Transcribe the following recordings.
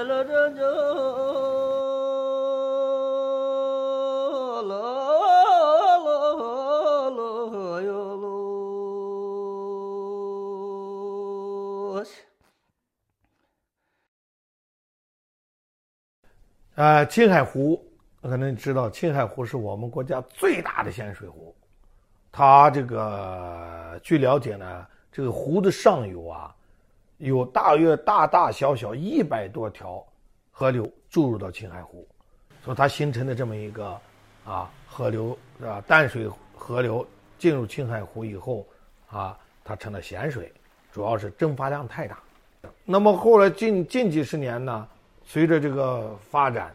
接了这就喽喽喽哟喽。呃，青海湖，可能你知道，青海湖是我们国家最大的咸水湖。它这个据了解呢，这个湖的上游啊，有大约大大小小一百多条河流注入到青海湖，所以它形成的这么一个啊河流是吧？淡水河流进入青海湖以后啊，它成了咸水，主要是蒸发量太大。那么后来近近几十年呢，随着这个发展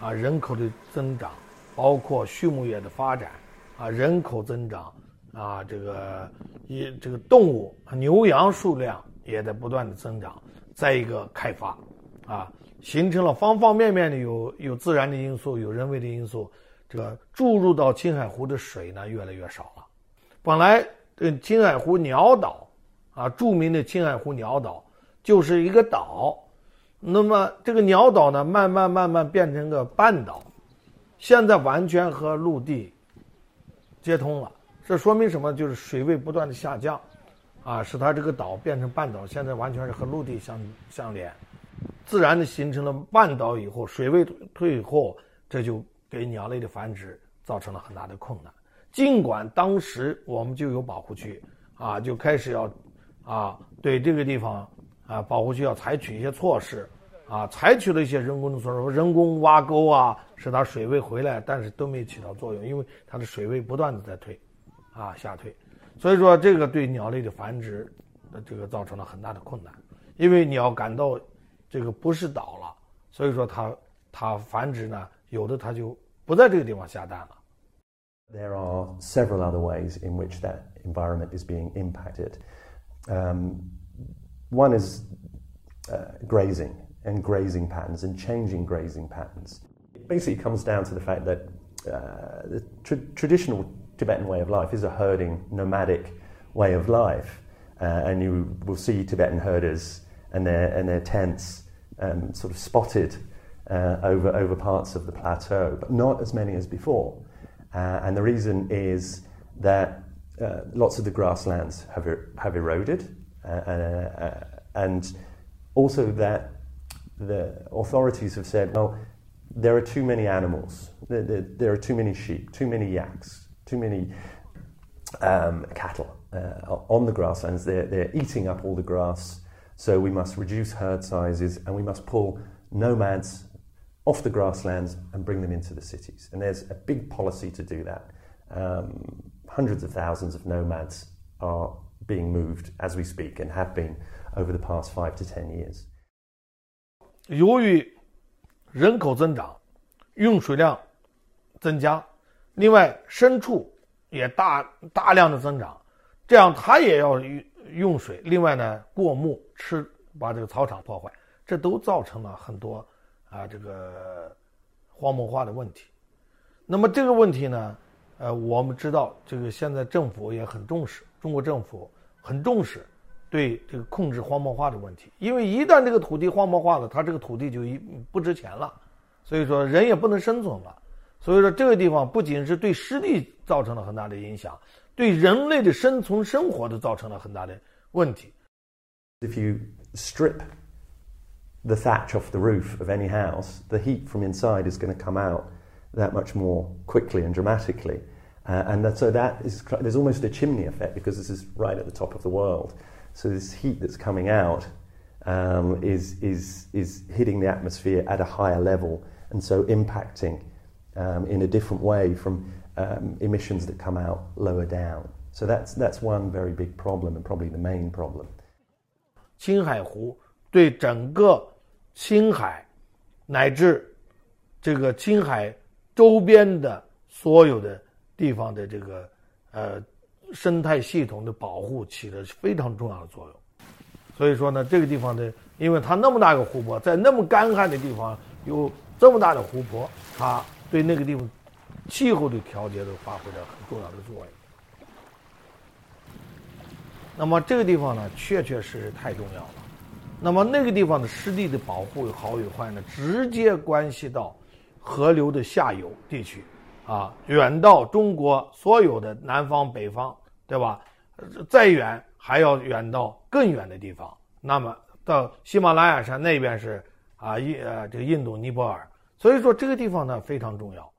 啊，人口的增长，包括畜牧业的发展。啊，人口增长，啊，这个一这个动物牛羊数量也在不断的增长。再一个开发，啊，形成了方方面面的有有自然的因素，有人为的因素，这个注入到青海湖的水呢越来越少了。本来这青海湖鸟岛，啊，著名的青海湖鸟岛就是一个岛，那么这个鸟岛呢，慢慢慢慢变成个半岛，现在完全和陆地。接通了，这说明什么？就是水位不断的下降，啊，使它这个岛变成半岛，现在完全是和陆地相相连，自然的形成了半岛以后，水位退后，这就给鸟类的繁殖造成了很大的困难。尽管当时我们就有保护区，啊，就开始要，啊，对这个地方，啊，保护区要采取一些措施。啊，采取了一些人工的措施，人工挖沟啊，使它水位回来，但是都没起到作用，因为它的水位不断的在退，啊下退，所以说这个对鸟类的繁殖，这个造成了很大的困难，因为鸟感到这个不是岛了，所以说它它繁殖呢，有的它就不在这个地方下蛋了。There are several other ways in which that environment is being impacted. Um, one is grazing. and grazing patterns and changing grazing patterns. It basically comes down to the fact that uh, the traditional Tibetan way of life is a herding, nomadic way of life. Uh, and you will see Tibetan herders and their, and their tents um, sort of spotted uh, over, over parts of the plateau, but not as many as before. Uh, and the reason is that uh, lots of the grasslands have, er- have eroded, uh, and also that the authorities have said, well, there are too many animals, there, there, there are too many sheep, too many yaks, too many um, cattle uh, on the grasslands. They're, they're eating up all the grass, so we must reduce herd sizes and we must pull nomads off the grasslands and bring them into the cities. And there's a big policy to do that. Um, hundreds of thousands of nomads are being moved as we speak and have been over the past five to ten years. 由于人口增长，用水量增加， 另外牲畜也大大量的增长，这样它也要用用水。另外呢，过牧吃把这个草场破坏，这都造成了很多啊这个荒漠化的问题。那么这个问题呢，呃，我们知道这个现在政府也很重视，中国政府很重视。对这个控制荒漠化的问题，因为一旦这个土地荒漠化了，它这个土地就一不值钱了，所以说人也不能生存了。所以说这个地方不仅是对湿地造成了很大的影响，对人类的生存生活都造成了很大的问题。If you strip the thatch off the roof of any house, the heat from inside is going to come out that much more quickly and dramatically, uh, and that, so that is there's almost a chimney effect because this is right at the top of the world. So this heat that's coming out um, is, is, is hitting the atmosphere at a higher level and so impacting Um, in a different way from um, emissions that come out lower down. So that's, that's one very big problem and probably the main problem. 青海湖对整个青海乃至这个青海周边的所有的地方的这个呃生态系统的保护起着非常重要的作用，所以说呢，这个地方的，因为它那么大一个湖泊，在那么干旱的地方有这么大的湖泊，它对那个地方气候的调节都发挥着很重要的作用。那么这个地方呢，确确实实太重要了，那么那个地方的湿地的保护好与坏呢，直接关系到河流的下游地区，啊，远到中国所有的南方、北方，对吧？再远还要远到更远的地方。那么到喜马拉雅山那边是啊，印呃这个印度尼泊尔，所以说这个地方呢非常重要。